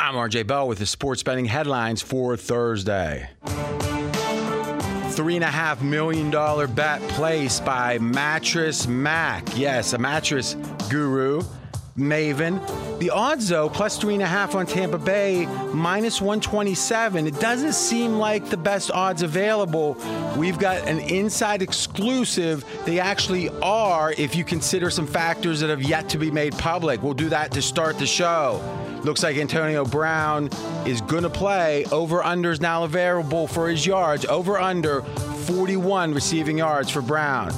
I'm RJ Bell with the sports betting headlines for Thursday. Three and a half million dollar bet placed by Mattress Mack. Yes, a mattress guru, Maven. The odds, though, plus three and a half on Tampa Bay, minus 127. It doesn't seem like the best odds available. We've got an inside exclusive. They actually are, if you consider some factors that have yet to be made public. We'll do that to start the show. Looks like Antonio Brown is going to play. Over under is now available for his yards. Over under 41 receiving yards for Brown.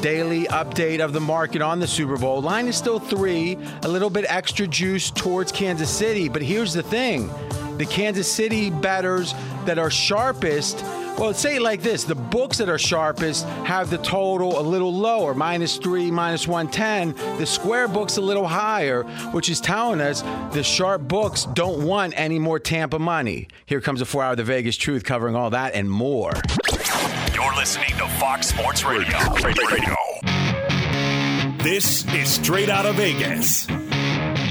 Daily update of the market on the Super Bowl. Line is still three, a little bit extra juice towards Kansas City. But here's the thing the Kansas City betters that are sharpest well, say it like this the books that are sharpest have the total a little lower, minus three, minus 110. The square book's a little higher, which is telling us the sharp books don't want any more Tampa money. Here comes a four hour The Vegas Truth covering all that and more. You're listening to Fox Sports Radio. Radio. This is Straight Out of Vegas.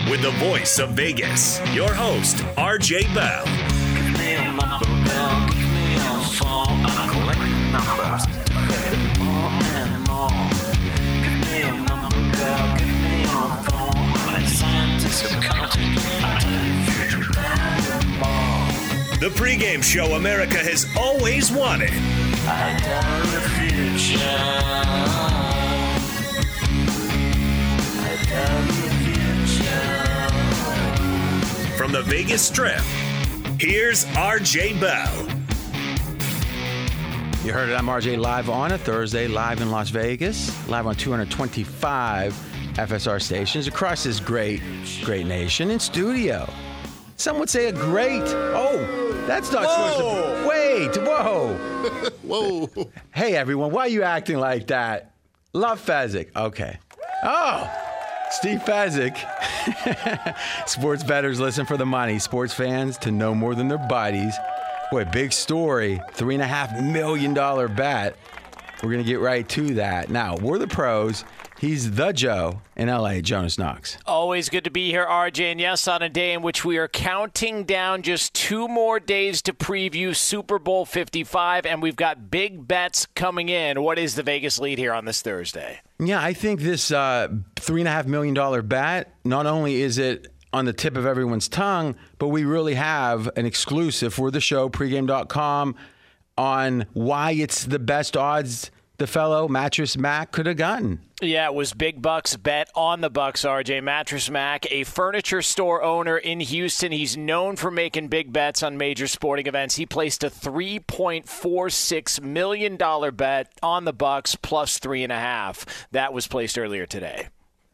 With the voice of Vegas, your host, RJ Bell. The pregame show America has always wanted. From the Vegas Strip, here's RJ Bell. You heard it. I'm RJ live on a Thursday, live in Las Vegas, live on 225 FSR stations across this great, great nation in studio. Some would say a great. Oh, that's not supposed to. Wait, whoa. Whoa. Hey, everyone, why are you acting like that? Love Fezzik. Okay. Oh, Steve Fezzik. Sports bettors listen for the money. Sports fans to know more than their buddies. Boy, big story. Three and a half million dollar bet. We're going to get right to that. Now, we're the pros. He's the Joe in LA, Jonas Knox. Always good to be here, RJ. And yes, on a day in which we are counting down just two more days to preview Super Bowl 55, and we've got big bets coming in. What is the Vegas lead here on this Thursday? Yeah, I think this uh, three and a half million dollar bet. Not only is it on the tip of everyone's tongue, but we really have an exclusive for the show, pregame.com, on why it's the best odds the fellow Mattress Mack could have gotten. Yeah, it was big bucks bet on the Bucs, RJ. Mattress Mack, a furniture store owner in Houston. He's known for making big bets on major sporting events. He placed a $3.46 million bet on the Bucs plus three and a half. That was placed earlier today.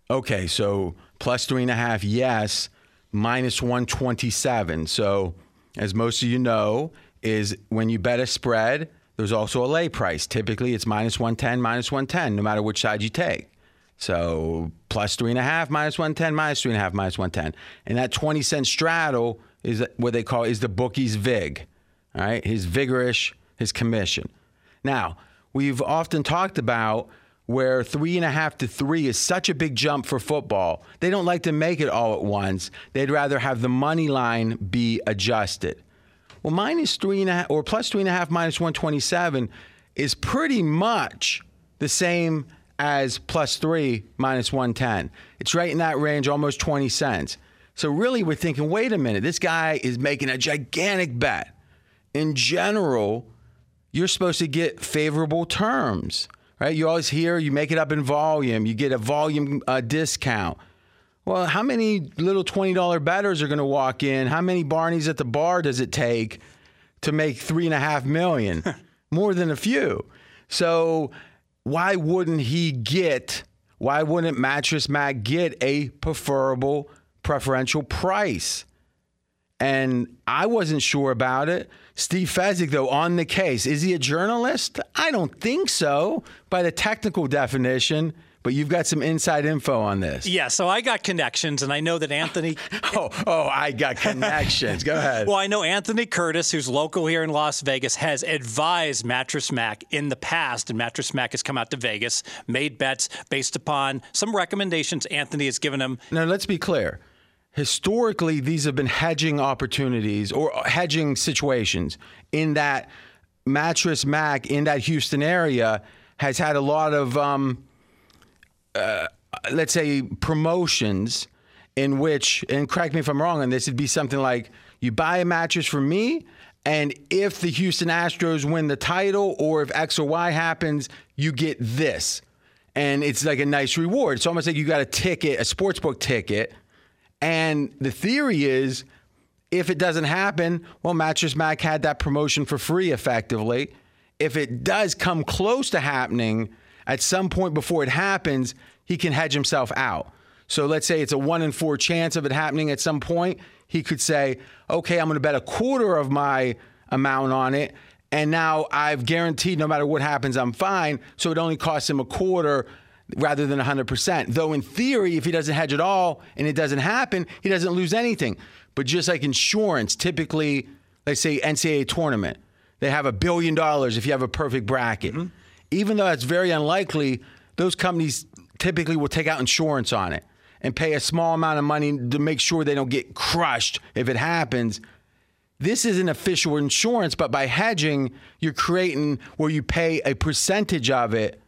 Okay, so plus three and a half, yes, minus 127. So, as most of you know, is when you bet a spread, there's also a lay price. Typically, it's minus 110, minus 110, no matter which side you take. So, plus three and a half, minus 110, minus three and a half, minus 110. And that 20 cent straddle is what they call is the bookie's VIG. All right, his vigorish, his commission. Now, we've often talked about where three and a half to three is such a big jump for football. They don't like to make it all at once. They'd rather have the money line be adjusted. Well, minus three and a half or plus three and a half minus 127 is pretty much the same as plus three minus 110. It's right in that range, almost 20 cents. So really, we're thinking, wait a minute, this guy is making a gigantic bet. In general, you're supposed to get favorable terms right? You always hear you make it up in volume, you get a volume uh, discount. Well, how many little $20 betters are going to walk in? How many Barneys at the bar does it take to make three and a half million? More than a few. So, why wouldn't he get, why wouldn't Mattress Mack get a preferable preferential price? And I wasn't sure about it. Steve Fezzik, though, on the case. Is he a journalist? I don't think so by the technical definition. But you've got some inside info on this. Yeah, so I got connections, and I know that Anthony. oh, oh, I got connections. Go ahead. Well, I know Anthony Curtis, who's local here in Las Vegas, has advised Mattress Mack in the past, and Mattress Mack has come out to Vegas, made bets based upon some recommendations Anthony has given him. Now, let's be clear. Historically these have been hedging opportunities or hedging situations in that Mattress Mack in that Houston area has had a lot of, um, uh, let's say, promotions in which, and correct me if I'm wrong on this, it'd be something like you buy a mattress from me, and if the Houston Astros win the title or if X or Y happens, you get this. And it's like a nice reward. It's almost like you got a ticket, a sportsbook ticket. And the theory is if it doesn't happen, well, Mattress Mack had that promotion for free effectively. If it does come close to happening at some point before it happens, he can hedge himself out. So let's say it's a one in four chance of it happening at some point. He could say, okay, I'm going to bet a quarter of my amount on it. And now I've guaranteed no matter what happens, I'm fine. So it only costs him a quarter rather than 100%. Though in theory, if he doesn't hedge at all and it doesn't happen, he doesn't lose anything. But just like insurance, typically, let's say NCAA tournament, they have a billion dollars if you have a perfect bracket. Mm-hmm. Even though that's very unlikely, those companies typically will take out insurance on it and pay a small amount of money to make sure they don't get crushed if it happens. This isn't official insurance, but by hedging, you're creating where you pay a percentage of it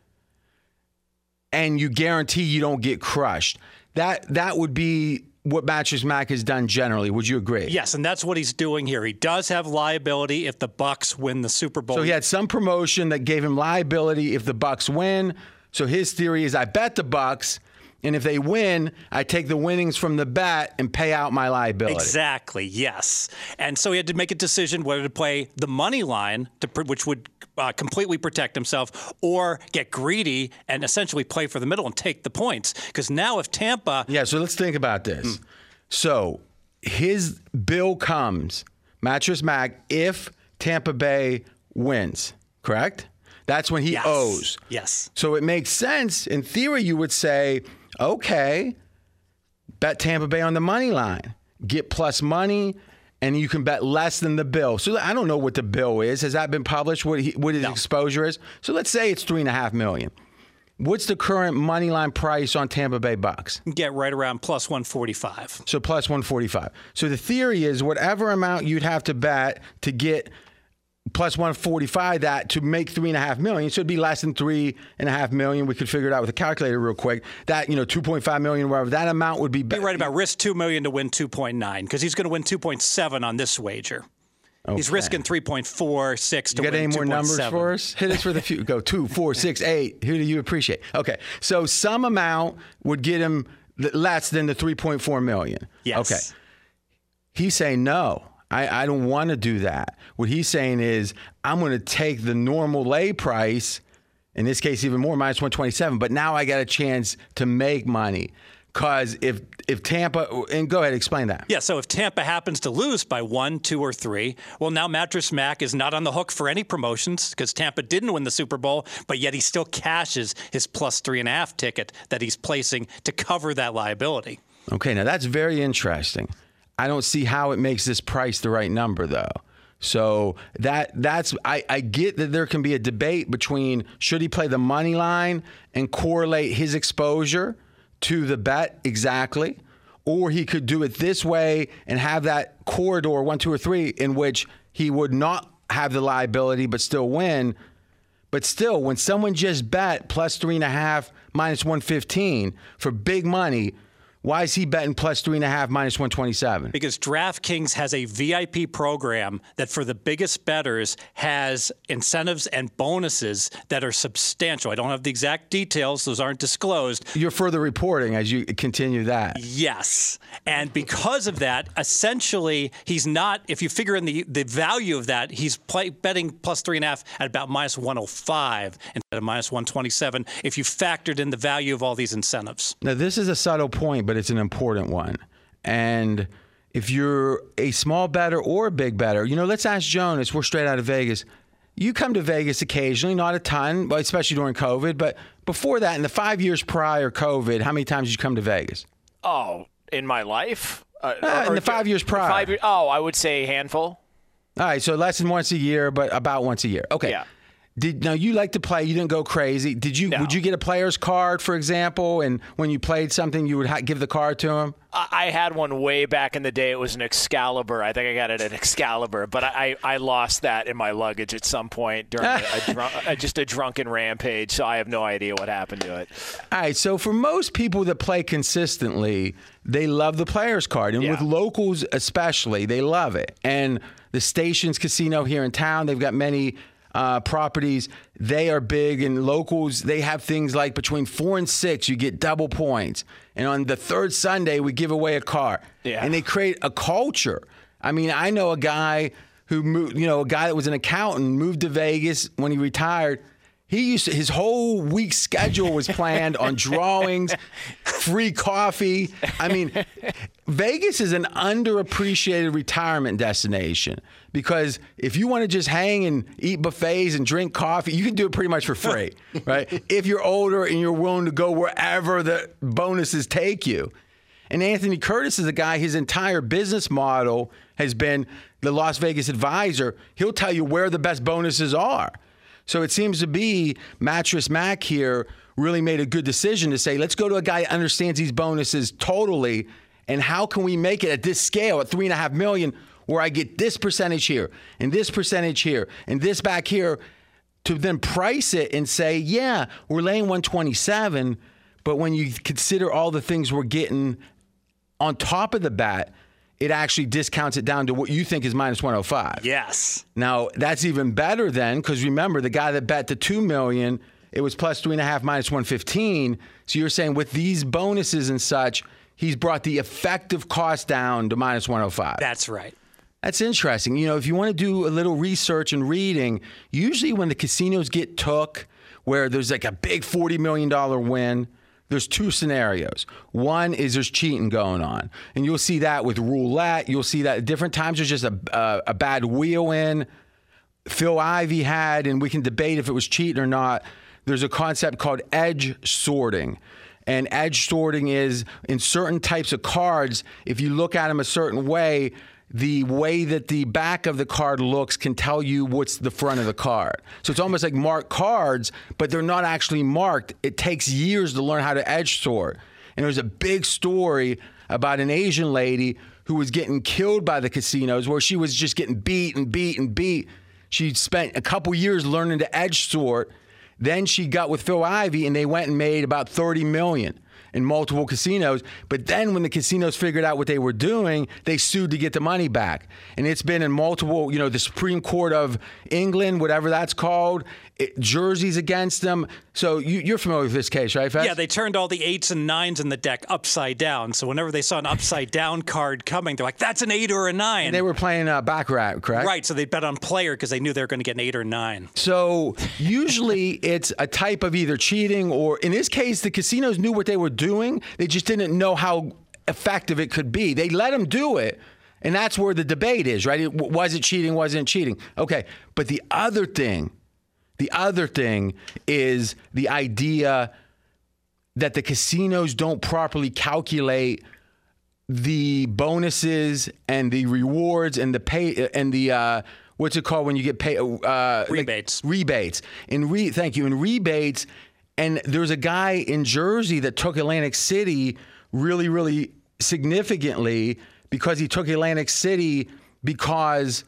and you guarantee you don't get crushed. That that would be what Mattress Mack has done generally. Would you agree? Yes, and that's what he's doing here. He does have liability if the Bucs win the Super Bowl. So he had some promotion that gave him liability if the Bucs win. So his theory is I bet the Bucs and if they win, I take the winnings from the bet and pay out my liability. Exactly. Yes. And so he had to make a decision whether to play the money line, to, which would uh, completely protect himself, or get greedy and essentially play for the middle and take the points. Because now, if Tampa, yeah. So let's think about this. Mm. So his bill comes, Mattress Mack, if Tampa Bay wins. Correct. That's when he yes. owes. Yes. So it makes sense. In theory, you would say okay, bet Tampa Bay on the money line, get plus money, and you can bet less than the bill. So I don't know what the bill is. Has that been published? What, he, what his no. exposure is? So let's say it's three and a half million. What's the current money line price on Tampa Bay Bucks? Get right around plus 145. So plus 145. So the theory is whatever amount you'd have to bet to get plus 145 that to make three and a half million. So it'd be less than three and a half million. We could figure it out with a calculator real quick. That, you know, 2.5 million, whatever, that amount would be. Be right about risk 2 million to win 2.9 because he's going to win 2.7 on this wager. Okay. He's risking 3.46 to you got any more 2. numbers 7. for us? Hit us for the few. Go two, four, six, eight. Who do you appreciate? Okay. So some amount would get him less than the 3.4 million. Yes. Okay. He's saying no. I, I don't want to do that. What he's saying is, I'm going to take the normal lay price, in this case, even more, minus 127, but now I got a chance to make money. Because if if Tampa and go ahead explain that. Yeah, so if Tampa happens to lose by one, two, or three, well now Mattress Mack is not on the hook for any promotions because Tampa didn't win the Super Bowl, but yet he still cashes his plus three and a half ticket that he's placing to cover that liability. Okay, now that's very interesting. I don't see how it makes this price the right number though. So that that's I, I get that there can be a debate between should he play the money line and correlate his exposure to the bet exactly, or he could do it this way and have that corridor one, two, or three in which he would not have the liability but still win. But still, when someone just bet plus three and a half, minus 115 for big money, why is he betting plus three and a half, minus 127? Because DraftKings has a VIP program that, for the biggest bettors, has incentives and bonuses that are substantial. I don't have the exact details, those aren't disclosed. You're further reporting as you continue that. Yes. And because of that, essentially, he's not, if you figure in the, the value of that, he's play, betting plus three and a half at about minus 105 instead of minus 127 if you factored in the value of all these incentives. Now, this is a subtle point, but it's an important one. And if you're a small better or a big better, you know, let's ask Jonas. We're straight out of Vegas. You come to Vegas occasionally, not a ton, especially during COVID. But before that, in the five years prior COVID, how many times did you come to Vegas? Oh, in my life? Uh, uh, in the five years prior. Five oh, I would say a handful. All right, so less than once a year, but about once a year. Okay. Yeah. Did now you like to play? You didn't go crazy. Did you? No. Would you get a player's card, for example, and when you played something, you would ha- give the card to him? I I had one way back in the day. It was an Excalibur. I think I got it at Excalibur, but I, I lost that in my luggage at some point during a, a drunk, a, just a drunken rampage. So I have no idea what happened to it. All right. So for most people that play consistently, they love the player's card, and Yeah. with locals especially, they love it. And the Stations Casino here in town, they've got many uh, properties. They are big, and locals they have things like between four and six, you get double points, and on the third Sunday we give away a car. Yeah. And they create a culture. I mean, I know a guy who moved, you know, a guy that was an accountant moved to Vegas when he retired. He used to, his whole week schedule was planned on drawings, free coffee. I mean, Vegas is an underappreciated retirement destination because if you want to just hang and eat buffets and drink coffee, you can do it pretty much for free, right? If you're older and you're willing to go wherever the bonuses take you. And Anthony Curtis is a guy, his entire business model has been the Las Vegas advisor. He'll tell you where the best bonuses are. So it seems to be Mattress Mack here really made a good decision to say, let's go to a guy that understands these bonuses totally. And how can we make it at this scale at three and a half million where I get this percentage here and this percentage here and this back here to then price it and say, yeah, we're laying 127, but when you consider all the things we're getting on top of the bat, it actually discounts it down to what you think is minus 105. Yes. Now that's even better then, because remember the guy that bet the two million, it was plus three and a half minus 115. So you're saying with these bonuses and such, he's brought the effective cost down to minus 105. That's right. That's interesting. You know, if you want to do a little research and reading, usually when the casinos get took, where there's like a big $40 million win, there's two scenarios. One is there's cheating going on. And you'll see that with roulette. You'll see that at different times there's just a, a, a bad wheel in. Phil Ivey had, and we can debate if it was cheating or not. There's a concept called edge sorting. And edge sorting is in certain types of cards, if you look at them a certain way, the way that the back of the card looks can tell you what's the front of the card. So it's almost like marked cards, but they're not actually marked. It takes years to learn how to edge sort. And there's a big story about an Asian lady who was getting killed by the casinos where she was just getting beat and beat and beat. She spent a couple years learning to edge sort. Then she got with Phil Ivey and they went and made about 30 million in multiple casinos. But then when the casinos figured out what they were doing, they sued to get the money back. And it's been in multiple, you know, the Supreme Court of England, whatever that's called, it, Jersey's against them. So you, you're familiar with this case, right, Fez? Yeah, they turned all the eights and nines in the deck upside down. So whenever they saw an upside down card coming, they're like, "That's an eight or a nine. And they were playing uh, Baccarat, correct? right. So they bet on player because they knew they were going to get an eight or nine. So usually it's a type of either cheating or, in this case, the casinos knew what they were doing. They just didn't know how effective it could be. They let them do it. And that's where the debate is, right? It, was it cheating? Wasn't it cheating? Okay. But the other thing, the other thing is the idea that the casinos don't properly calculate the bonuses and the rewards and the pay and the uh, what's it called when you get pay uh, like Rebates. rebates and re thank you and rebates and there's a guy in Jersey that took Atlantic City really really significantly because he took Atlantic City because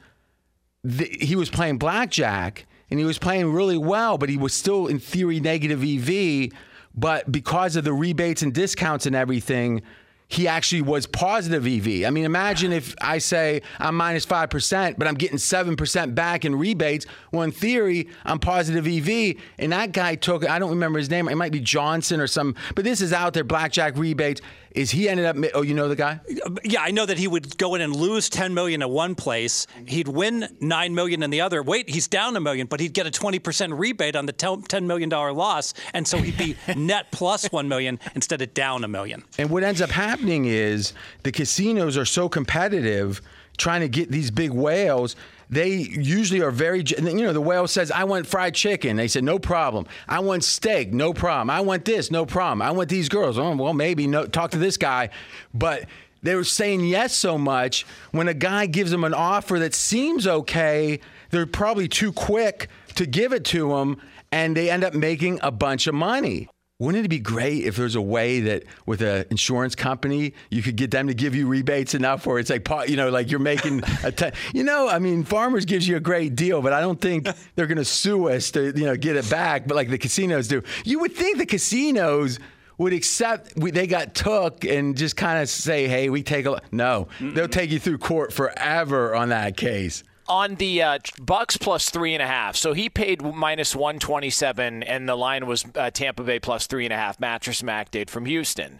the, he was playing blackjack and he was playing really well, but he was still in theory negative EV. But because of the rebates and discounts and everything, he actually was positive EV. I mean, imagine if I say I'm minus 5%, but I'm getting 7% back in rebates. Well, in theory, I'm positive EV. And that guy took, I don't remember his name, it might be Johnson or some, but this is out there, blackjack rebates. Is he ended up, oh, you know the guy? Yeah, I know that he would go in and lose 10 million at one place. He'd win 9 million in the other. Wait, he's down a million, but he'd get a 20% rebate on the 10 million dollar loss, and so he'd be net plus 1 million instead of down a million. And what ends up happening is the casinos are so competitive trying to get these big whales. They usually are very, you know, the whale says, I want fried chicken. They said, no problem. I want steak, no problem. I want this, no problem. I want these girls. Oh, well, maybe no, talk to this guy. But they were saying yes so much when a guy gives them an offer that seems okay, they're probably too quick to give it to them, and they end up making a bunch of money. Wouldn't it be great if there's a way that with an insurance company you could get them to give you rebates enough where it's like you know like you're making a t- you know I mean Farmers gives you a great deal but I don't think they're going to sue us to you know get it back but like the casinos do. You would think the casinos would accept we, they got took and just kind of say hey we take a no. They'll take you through court forever on that case on the uh, Bucs plus three and a half. So he paid minus one twenty seven, and the line was uh, Tampa Bay plus three and a half. Mattress Mack did from Houston.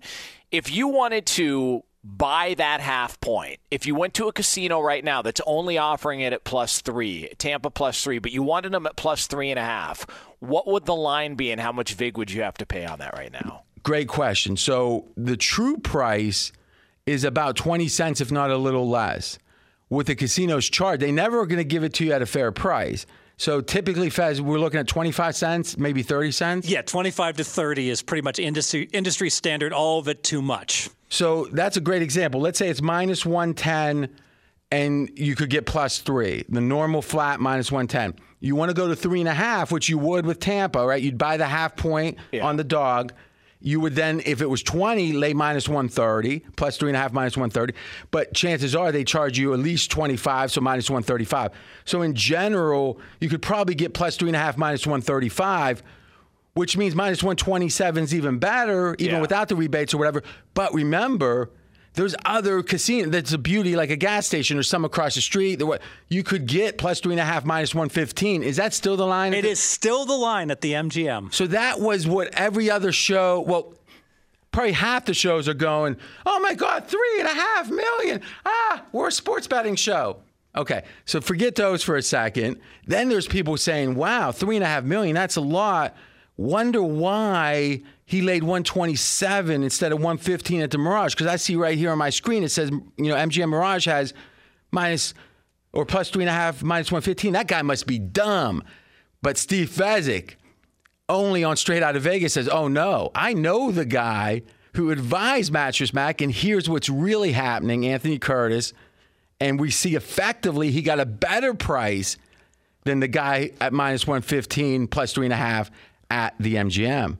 If you wanted to buy that half point, if you went to a casino right now that's only offering it at plus three, Tampa plus three, but you wanted them at plus three and a half, what would the line be, and how much vig would you have to pay on that right now? Great question. So the true price is about twenty cents, if not a little less with the casinos charge. They never are going to give it to you at a fair price. So typically, Fez, we're looking at 25 cents, maybe 30 cents. Yeah, 25 to 30 is pretty much industry industry standard. All of it too much. So that's a great example. Let's say it's minus 110 and you could get plus three. The normal flat minus 110. You want to go to three and a half, which you would with Tampa, right? You'd buy the half point yeah. on the dog you would then, if it was 20, lay minus 130, plus three and a half minus 130. But chances are they charge you at least 25, so minus 135. So in general, you could probably get plus three and a half minus 135, which means minus 127 is even better, even yeah. without the rebates or whatever. But remember, there's other casinos. That's a beauty, like a gas station or some across the street. That you could get plus three and a half, minus one fifteen. Is that still the line? It the- is still the line at the MGM. So that was what every other show. Well, probably half the shows are going. Oh my God, three and a half million! Ah, we're a sports betting show. Okay, so forget those for a second. Then there's people saying, "Wow, three and a half million. That's a lot." Wonder why he laid 127 instead of 115 at the Mirage because I see right here on my screen it says you know MGM Mirage has minus or plus three and a half minus 115. That guy must be dumb. But Steve Fezzik, only on Straight Out of Vegas, says, "Oh no, I know the guy who advised Mattress Mack, and here's what's really happening, Anthony Curtis." And we see effectively he got a better price than the guy at minus 115 plus three and a half at the MGM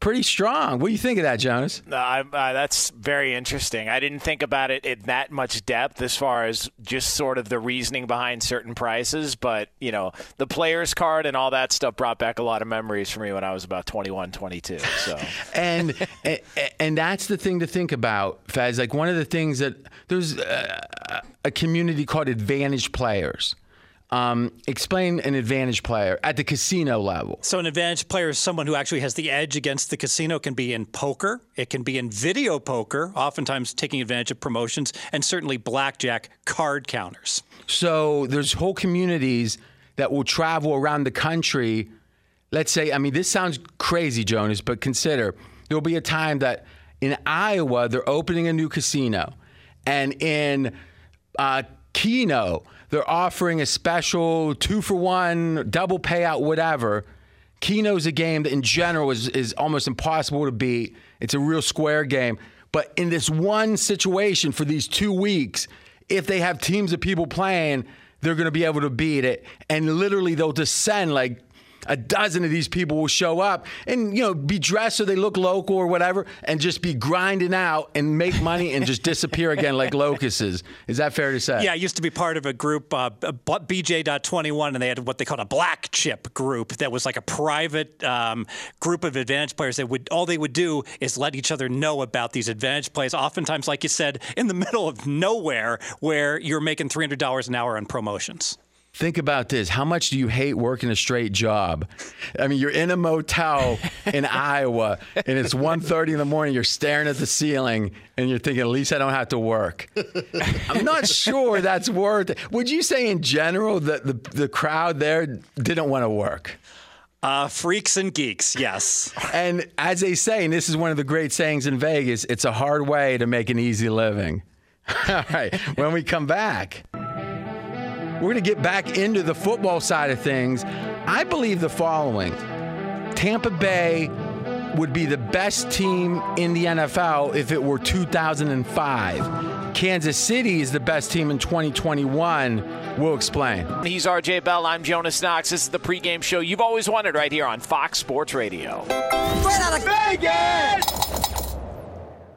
pretty strong. What do you think of that, Jonas? Uh, uh, that's very interesting. I didn't think about it in that much depth as far as just sort of the reasoning behind certain prices, but you know, the players card and all that stuff brought back a lot of memories for me when I was about 21, 22. So, and, and and that's the thing to think about, Fez. Like one of the things that there's a, a community called Advantage Players. Um, explain an advantage player at the casino level. So, an advantage player is someone who actually has the edge against the casino. It can be in poker, it can be in video poker, oftentimes taking advantage of promotions, and certainly blackjack card counters. So, there's whole communities that will travel around the country. Let's say, I mean, this sounds crazy, Jonas, but consider there'll be a time that in Iowa they're opening a new casino, and in uh, Keno they're offering a special two for one, double payout, whatever. Keno's a game that in general is, is almost impossible to beat. It's a real square game. But in this one situation for these two weeks, if they have teams of people playing, they're going to be able to beat it. And literally, they'll just send like a dozen of these people will show up and you know be dressed so they look local or whatever and just be grinding out and make money and just disappear again like locusts. Is that fair to say? Yeah i used to be part of a group uh, bj.21 and they had what they called a black chip group that was like a private um, group of advantage players that would all they would do is let each other know about these advantage plays oftentimes like you said in the middle of nowhere where you're making $300 an hour on promotions Think about this. How much do you hate working a straight job? I mean, you're in a motel in Iowa and it's 1:30 in the morning, you're staring at the ceiling and you're thinking, at least I don't have to work. I'm not sure that's worth it. Would you say in general that the, the crowd there didn't want to work? Uh, freaks and geeks, yes. and as they say, and this is one of the great sayings in Vegas, it's a hard way to make an easy living. All right, when we come back. We're going to get back into the football side of things. I believe the following Tampa Bay would be the best team in the NFL if it were 2005. Kansas City is the best team in 2021. We'll explain. He's RJ Bell. I'm Jonas Knox. This is the pregame show you've always wanted right here on Fox Sports Radio. Straight out of Vegas!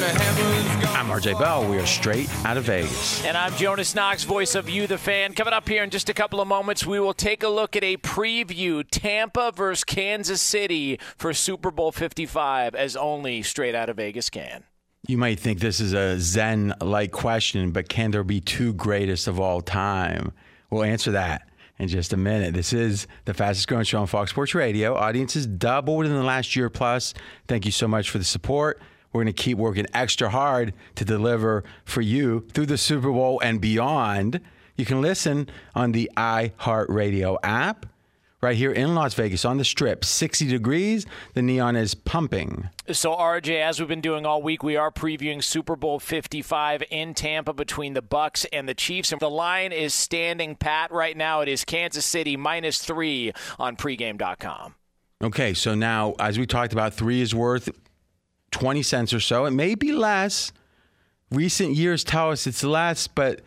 I'm RJ Bell. We are straight out of Vegas. And I'm Jonas Knox, voice of You, the fan. Coming up here in just a couple of moments, we will take a look at a preview Tampa versus Kansas City for Super Bowl 55, as only straight out of Vegas can. You might think this is a Zen like question, but can there be two greatest of all time? We'll answer that in just a minute. This is the fastest growing show on Fox Sports Radio. Audiences doubled in the last year plus. Thank you so much for the support. We're going to keep working extra hard to deliver for you through the Super Bowl and beyond. You can listen on the iHeartRadio app right here in Las Vegas on the strip. 60 degrees. The neon is pumping. So, RJ, as we've been doing all week, we are previewing Super Bowl 55 in Tampa between the Bucs and the Chiefs. And the line is standing pat right now. It is Kansas City minus three on pregame.com. Okay, so now, as we talked about, three is worth 20 cents or so. It may be less. Recent years tell us it's less, but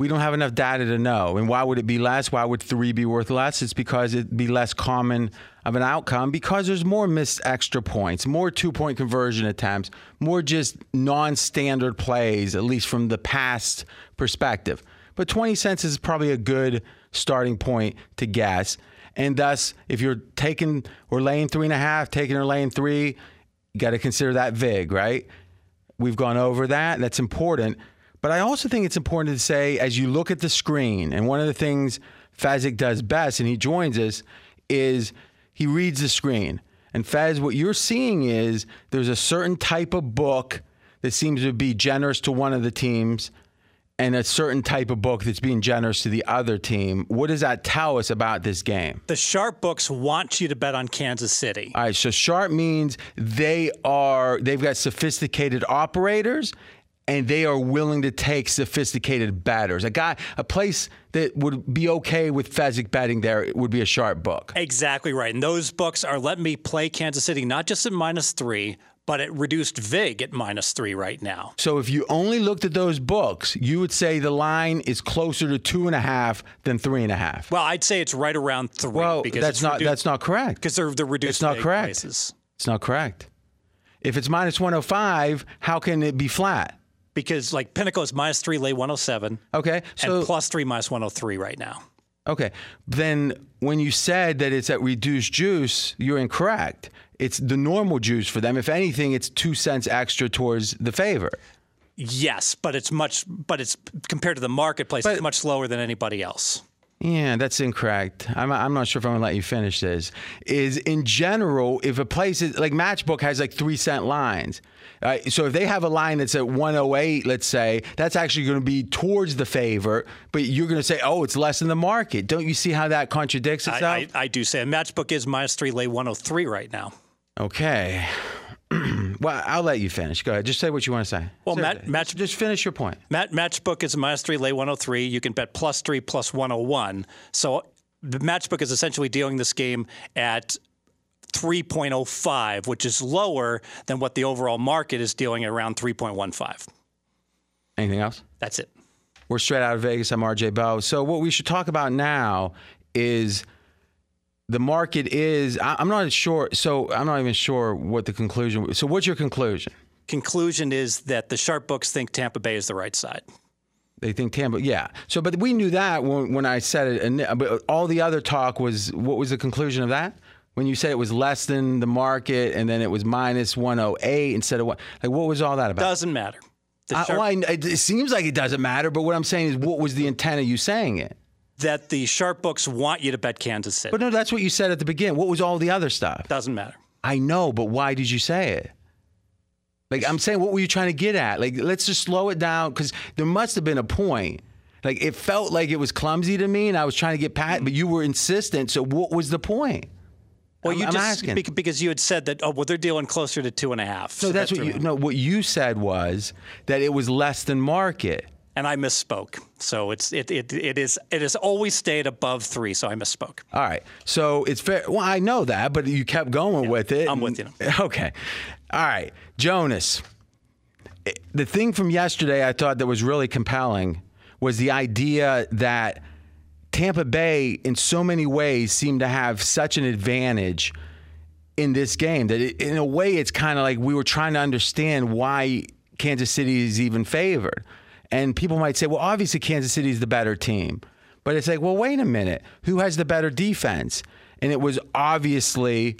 we don't have enough data to know. And why would it be less? Why would three be worth less? It's because it'd be less common of an outcome because there's more missed extra points, more two point conversion attempts, more just non standard plays, at least from the past perspective. But 20 cents is probably a good starting point to guess. And thus, if you're taking or laying three and a half, taking or laying three, you got to consider that VIG, right? We've gone over that. That's important. But I also think it's important to say, as you look at the screen, and one of the things Fezzik does best, and he joins us, is he reads the screen. And Fez, what you're seeing is there's a certain type of book that seems to be generous to one of the teams and a certain type of book that's being generous to the other team. What does that tell us about this game? The sharp books want you to bet on Kansas City. All right, so sharp means they are they've got sophisticated operators and they are willing to take sophisticated batters. A guy, a place that would be okay with Fezzik betting there would be a sharp book. Exactly right. And those books are letting me play Kansas City not just at minus three, but it reduced VIG at minus three right now. So if you only looked at those books, you would say the line is closer to two and a half than three and a half. Well, I'd say it's right around three. Well, because that's not redu- that's not correct. because they're the reduced. It's not correct. Prices. It's not correct. If it's minus 105, how can it be flat? Because like Pinnacle is minus three, lay 107, Okay, so and plus three, minus 103 right now. Okay. Then when you said that it's at reduced juice, you're incorrect. It's the normal juice for them. If anything, it's two cents extra towards the favor. Yes, but it's much, but it's compared to the marketplace, But- it's much lower than anybody else. Yeah, that's incorrect. I'm, I'm not sure if I'm gonna let you finish this. Is in general, if a place is like Matchbook has like three cent lines, uh, so if they have a line that's at 108, let's say, that's actually going to be towards the favor, but you're going to say, oh, it's less than the market. Don't you see how that contradicts itself? I, I, I do say a matchbook is minus three, lay 103 right now. Okay. well, I'll let you finish. Go ahead. Just say what you want to say. Well, Matt- match- just finish your point. Mat- matchbook is minus three, lay 103. You can bet plus three, plus 101. So the matchbook is essentially dealing this game at 3.05, which is lower than what the overall market is dealing at around 3.15. Anything else? That's it. We're straight out of Vegas. I'm RJ Bell. So what we should talk about now is the market is. I, I'm not sure. So I'm not even sure what the conclusion. So what's your conclusion? Conclusion is that the sharp books think Tampa Bay is the right side. They think Tampa. Yeah. So, but we knew that when, when I said it. And but all the other talk was. What was the conclusion of that? When you said it was less than the market, and then it was minus 108 instead of what? Like, what was all that about? Doesn't matter. I, well, oh, I, it seems like it doesn't matter, but what I'm saying is, what was the intent of you saying it? That the sharp books want you to bet Kansas City. But no, that's what you said at the beginning. What was all the other stuff? Doesn't matter. I know, but why did you say it? Like I'm saying, what were you trying to get at? Like, let's just slow it down because there must have been a point. Like it felt like it was clumsy to me, and I was trying to get pat, but you were insistent. So what was the point? Well, I'm, you I'm just asking. because you had said that. Oh, well, they're dealing closer to two and a half. so that's that what you no. What you said was that it was less than market. And I misspoke. So it's it, it it is it has always stayed above three. So I misspoke. All right. So it's fair. Well, I know that, but you kept going with it. I'm with you. Okay. All right. Jonas, eh, the thing from yesterday I thought that was really compelling was the idea that Tampa Bay, in so many ways, seemed to have such an advantage in this game that it, in a way it's kind of like we were trying to understand why Kansas City is even favored. And people might say, well, obviously Kansas City is the better team. But it's like, well, wait a minute. Who has the better defense? And it was obviously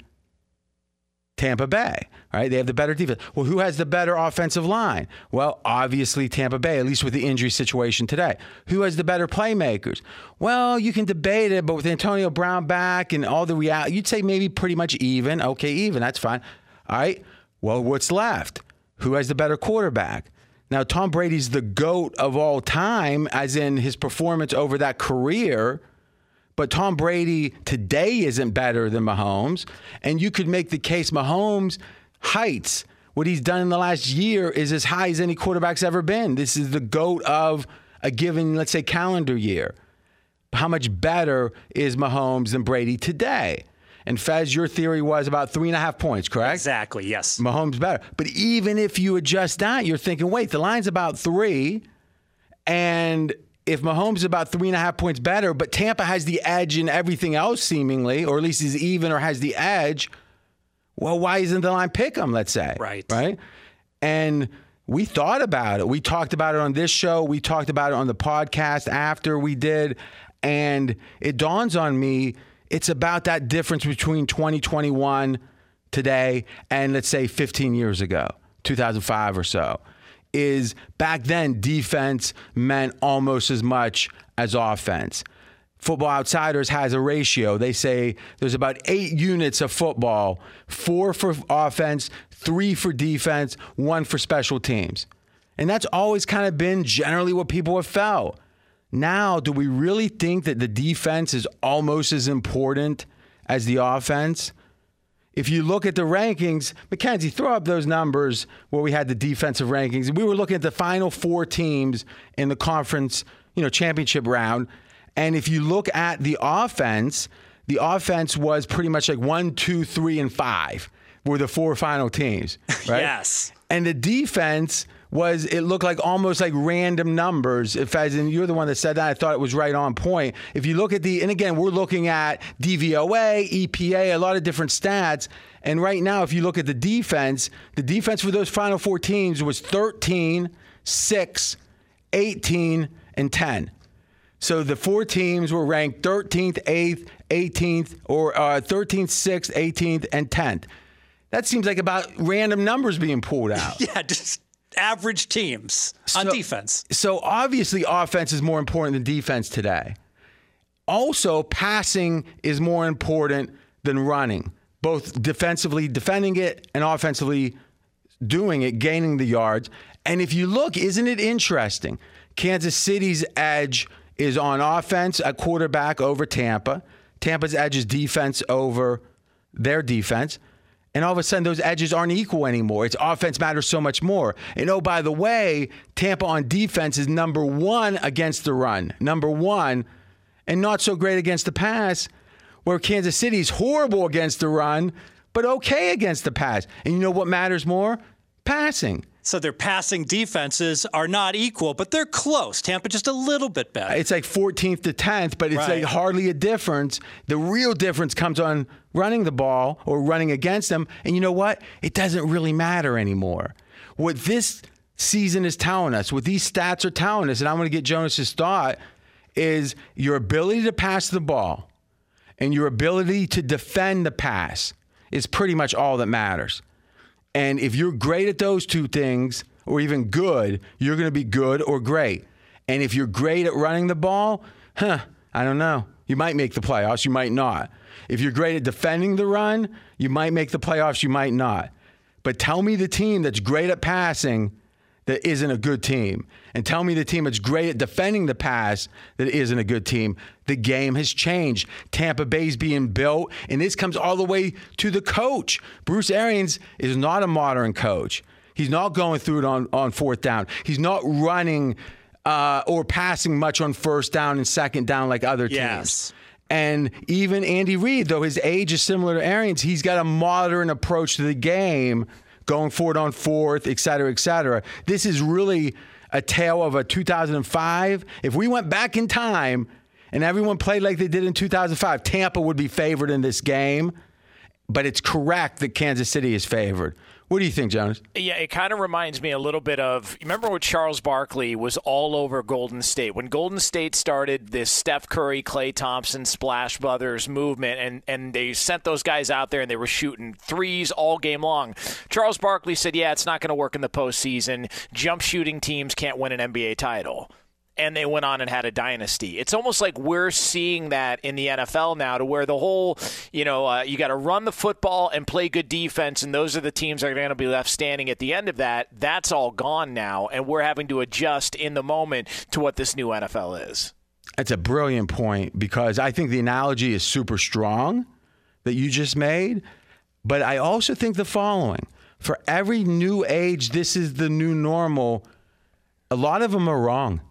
Tampa Bay, right? They have the better defense. Well, who has the better offensive line? Well, obviously Tampa Bay, at least with the injury situation today. Who has the better playmakers? Well, you can debate it, but with Antonio Brown back and all the reality, you'd say maybe pretty much even. Okay, even, that's fine. All right. Well, what's left? Who has the better quarterback? Now, Tom Brady's the GOAT of all time, as in his performance over that career. But Tom Brady today isn't better than Mahomes. And you could make the case Mahomes' heights, what he's done in the last year, is as high as any quarterback's ever been. This is the GOAT of a given, let's say, calendar year. How much better is Mahomes than Brady today? And Fez, your theory was about three and a half points, correct? Exactly. Yes. Mahomes better. But even if you adjust that, you're thinking, wait, the line's about three. And if Mahomes is about three and a half points better, but Tampa has the edge in everything else, seemingly, or at least is even or has the edge, well, why isn't the line pick 'em, let's say? Right. Right. And we thought about it. We talked about it on this show. We talked about it on the podcast after we did. And it dawns on me it's about that difference between 2021 today and let's say 15 years ago, 2005 or so. Is back then defense meant almost as much as offense. Football Outsiders has a ratio. They say there's about eight units of football four for offense, three for defense, one for special teams. And that's always kind of been generally what people have felt. Now, do we really think that the defense is almost as important as the offense? If you look at the rankings, Mackenzie, throw up those numbers where we had the defensive rankings. We were looking at the final four teams in the conference, you know, championship round. And if you look at the offense, the offense was pretty much like one, two, three, and five were the four final teams. Right? Yes. And the defense was it looked like almost like random numbers. If as and you're the one that said that, I thought it was right on point. If you look at the and again, we're looking at DVOA, EPA, a lot of different stats. And right now, if you look at the defense, the defense for those final four teams was 13, 6, 18, and 10. So the four teams were ranked 13th, 8th, 18th, or uh, 13th, 6th, 18th, and 10th. That seems like about random numbers being pulled out. Yeah. Just average teams on So- defense. So obviously, offense is more important than defense today. Also, passing is more important than running, both defensively defending it and offensively doing it, gaining the yards. And if you look, isn't it interesting? Kansas City's edge is on offense at quarterback over Tampa. Tampa's edge is defense over their defense. And all of a sudden, those edges aren't equal anymore. It's offense matters so much more. And oh, by the way, Tampa on defense is number one against the run, number one, and not so great against the pass, where Kansas City's horrible against the run, but okay against the pass. And you know what matters more? Passing. So their passing defenses are not equal, but they're close. Tampa just a little bit better. It's like 14th to 10th, but it's Right. like hardly a difference. The real difference comes on running the ball or running against them. And you know what? It doesn't really matter anymore. What this season is telling us, what these stats are telling us, and I'm going to get Jonas's thought, is your ability to pass the ball and your ability to defend the pass is pretty much all that matters. And if you're great at those two things, or even good, you're going to be good or great. And if you're great at running the ball, huh, I don't know. You might make the playoffs, you might not. If you're great at defending the run, you might make the playoffs, you might not. But tell me the team that's great at passing that isn't a good team and tell me the team that's great at defending the pass that isn't a good team. The game has changed. Tampa Bay's being built, and this comes all the way to the coach. Bruce Arians is not a modern coach. He's not going through it on, on fourth down. He's not running uh, or passing much on first down and second down like other teams. Yes. And even Andy Reid, though his age is similar to Arians, he's got a modern approach to the game, going forward on fourth, et cetera, et cetera. This is really a tale of a 2005. If we went back in time and everyone played like they did in 2005, Tampa would be favored in this game. But it's correct that Kansas City is favored. What do you think, Jonas? Yeah, it kind of reminds me a little bit of. Remember when Charles Barkley was all over Golden State? When Golden State started this Steph Curry, Klay Thompson, Splash Brothers movement, and, and they sent those guys out there and they were shooting threes all game long. Charles Barkley said, Yeah, it's not going to work in the postseason. Jump shooting teams can't win an NBA title and they went on and had a dynasty. It's almost like we're seeing that in the NFL now, to where the whole, you know, uh, you got to run the football and play good defense, and those are the teams that are going to be left standing at the end of that. That's all gone now, and we're having to adjust in the moment to what this new NFL is. That's a brilliant point because I think the analogy is super strong that you just made. But I also think the following for every new age, this is the new normal. A lot of them are wrong.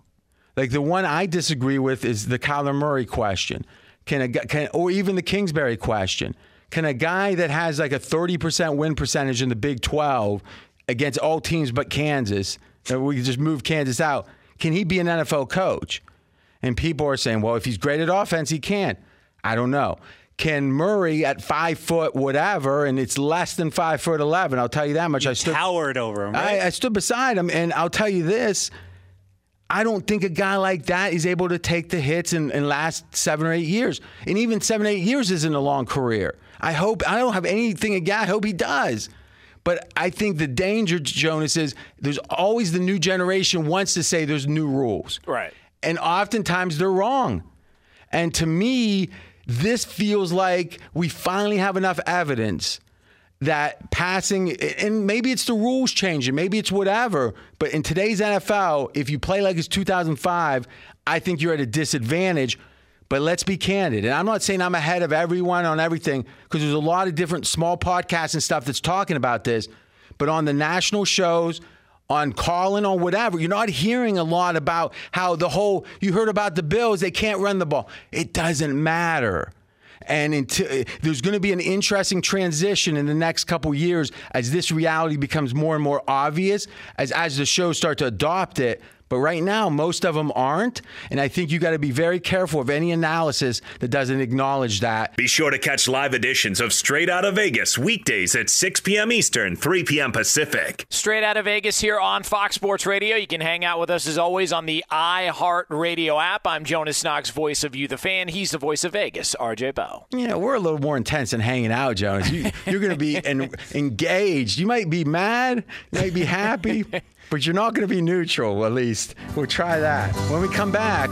Like the one I disagree with is the Kyler Murray question. Can a can or even the Kingsbury question? Can a guy that has like a 30% win percentage in the Big 12 against all teams but Kansas, and we just move Kansas out, can he be an NFL coach? And people are saying, well, if he's great at offense, he can't. I don't know. Can Murray at five foot whatever, and it's less than five foot eleven? I'll tell you that much. You I stood towered over him. Right? I, I stood beside him, and I'll tell you this: I don't think a guy like that is able to take the hits and, and last seven or eight years. And even seven, eight years isn't a long career. I hope, I don't have anything against, I hope he does. But I think the danger, Jonas, is there's always the new generation wants to say there's new rules. Right. And oftentimes they're wrong. And to me, this feels like we finally have enough evidence that passing, and maybe it's the rules changing, maybe it's whatever, but in today's NFL, if you play like it's 2005, I think you're at a disadvantage. But let's be candid. And I'm not saying I'm ahead of everyone on everything because there's a lot of different small podcasts and stuff that's talking about this. But on the national shows, on calling on whatever. You're not hearing a lot about how the whole you heard about the Bills, they can't run the ball. It doesn't matter. And there's going to be an interesting transition in the next couple years as this reality becomes more and more obvious, as, as the shows start to adopt it. But right now, most of them aren't. And I think you got to be very careful of any analysis that doesn't acknowledge that. Be sure to catch live editions of Straight Out of Vegas weekdays at 6 p.m. Eastern, 3 p.m. Pacific. Straight Out of Vegas here on Fox Sports Radio. You can hang out with us as always on the iHeart Radio app. I'm Jonas Knox, voice of You, the fan. He's the voice of Vegas, RJ Bell. Yeah, we're a little more intense than hanging out, Jonas. You, are going to be en- engaged. You might be mad, you might be happy. But you're not going to be neutral, at least. We'll try that. When we come back,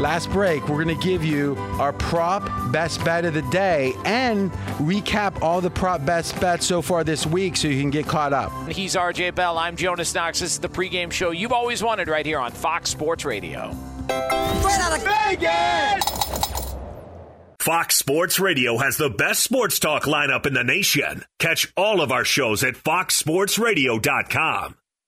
last break, we're going to give you our prop best bet of the day and recap all the prop best bets so far this week so you can get caught up. He's RJ Bell. I'm Jonas Knox. This is the pregame show you've always wanted right here on Fox Sports Radio. Straight out of Vegas! Fox Sports Radio has the best sports talk lineup in the nation. Catch all of our shows at foxsportsradio.com.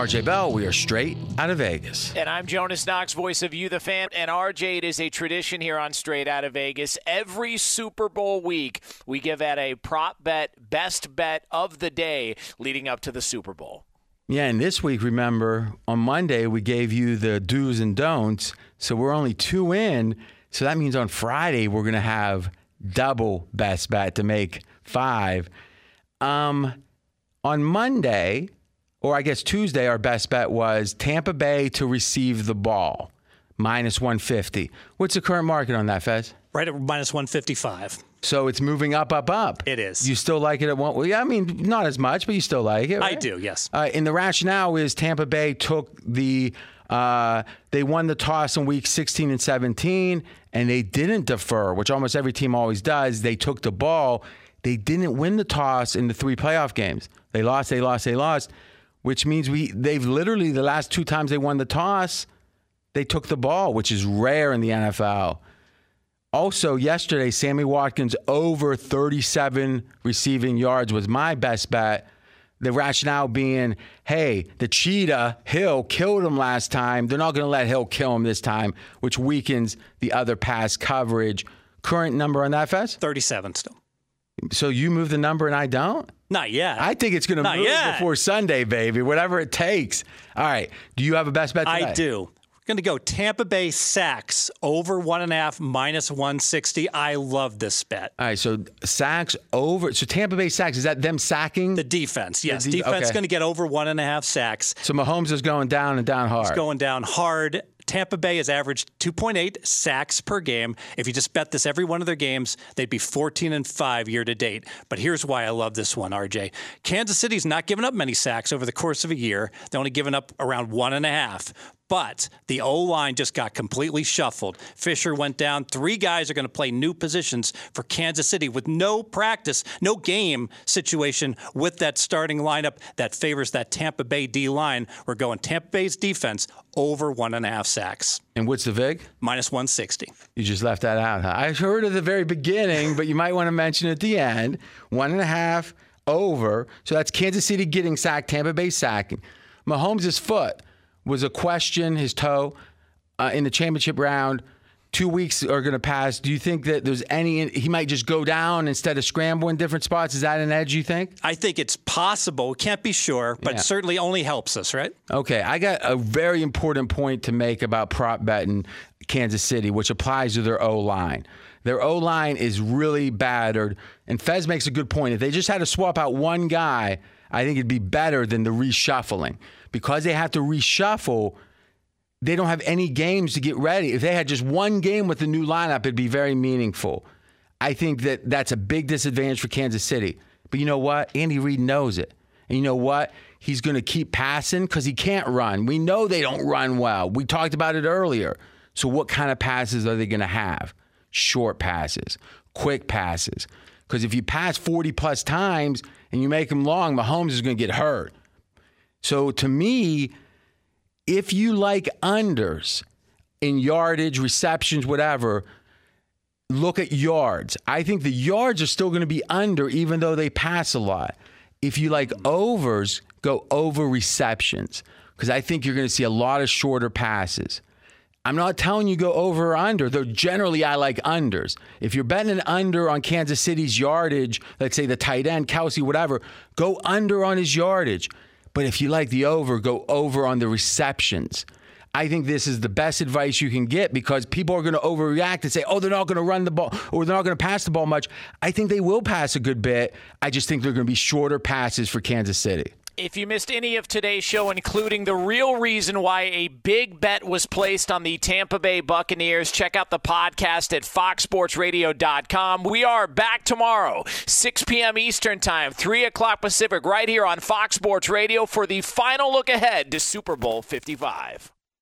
RJ Bell. We are straight out of Vegas. And I'm Jonas Knox, voice of You, the fan. And RJ, it is a tradition here on Straight Out of Vegas. Every Super Bowl week, we give out a prop bet, best bet of the day leading up to the Super Bowl. Yeah, and this week, remember, on Monday, we gave you the do's and don'ts. So we're only two in. So that means on Friday, we're going to have double best bet to make five. Um, on Monday, or I guess Tuesday, our best bet was Tampa Bay to receive the ball, minus 150. What's the current market on that, Fez? Right at minus 155. So it's moving up, up, up. It is. You still like it at one? Well, yeah, I mean, not as much, but you still like it. I do, yes. Uh, and the rationale is Tampa Bay took the, uh, they won the toss in week 16 and 17, and they didn't defer, which almost every team always does. They took the ball. They didn't win the toss in the three playoff games. They lost, they lost, they lost, which means we they've literally the last two times they won the toss, they took the ball, which is rare in the NFL. Also, yesterday, Sammy Watkins over 37 receiving yards was my best bet. The rationale being, hey, the cheetah, Hill, killed him last time. They're not going to let Hill kill him this time, which weakens the other pass coverage. Current number on that, Fez? 37 still. So you move the number and I don't? Not yet. I think it's going to move yet. before Sunday, baby, whatever it takes. All right. Do you have a best bet today? I do. We're going to go Tampa Bay sacks over one and a half minus 160. I love this bet. All right. So sacks over. So Tampa Bay sacks, is that them sacking? The defense, yes, de- defense okay. going to get over one and a half sacks. so Mahomes is going down and down hard. It's going down hard. Tampa Bay has averaged 2.8 sacks per game. If you just bet this every one of their games, they'd be 14 and 5 year to date. But here's why I love this one, RJ. Kansas City's not given up many sacks over the course of a year. They're only given up around one and a half. But the O line just got completely shuffled. Fisher went down. Three guys are going to play new positions for Kansas City with no practice, no game situation with that starting lineup that favors that Tampa Bay D line. We're going Tampa Bay's defense over one and a half sacks, and what's the VIG? minus 160. You just left that out, huh? I heard at the very beginning, but you might want to mention at the end. One and a half over. So that's Kansas City getting sacked, Tampa Bay sacking. Mahomes' foot was a question, his toe, uh, in the championship round. Two weeks are going to pass. Do you think that there's any, he might just go down instead of scramble in different spots? Is that an edge, you think? I think it's possible. Can't be sure, but Yeah. certainly only helps us, right? Okay, I got a very important point to make about prop betting Kansas City, which applies to their O line. Their O line is really battered, and Fez makes a good point. If they just had to swap out one guy, I think it'd be better than the reshuffling because they have to reshuffle. They don't have any games to get ready. If they had just one game with the new lineup, it'd be very meaningful. I think that that's a big disadvantage for Kansas City. But you know what? Andy Reid knows it. And you know what? He's going to keep passing because he can't run. We know they don't run well. We talked about it earlier. So, what kind of passes are they going to have? Short passes, quick passes. Because if you pass 40 plus times and you make them long, Mahomes is going to get hurt. So, to me, if you like unders in yardage, receptions, whatever, look at yards. I think the yards are still going to be under, even though they pass a lot. If you like overs, go over receptions because I think you're going to see a lot of shorter passes. I'm not telling you go over or under, though generally I like unders. If you're betting an under on Kansas City's yardage, let's say the tight end, Kelce, whatever, go under on his yardage. But if you like the over, go over on the receptions. I think this is the best advice you can get because people are going to overreact and say, oh, they're not going to run the ball or they're not going to pass the ball much. I think they will pass a good bit. I just think they're going to be shorter passes for Kansas City. If you missed any of today's show, including the real reason why a big bet was placed on the Tampa Bay Buccaneers, check out the podcast at foxsportsradio.com. We are back tomorrow, 6 p.m. Eastern Time, 3 o'clock Pacific, right here on Fox Sports Radio for the final look ahead to Super Bowl 55.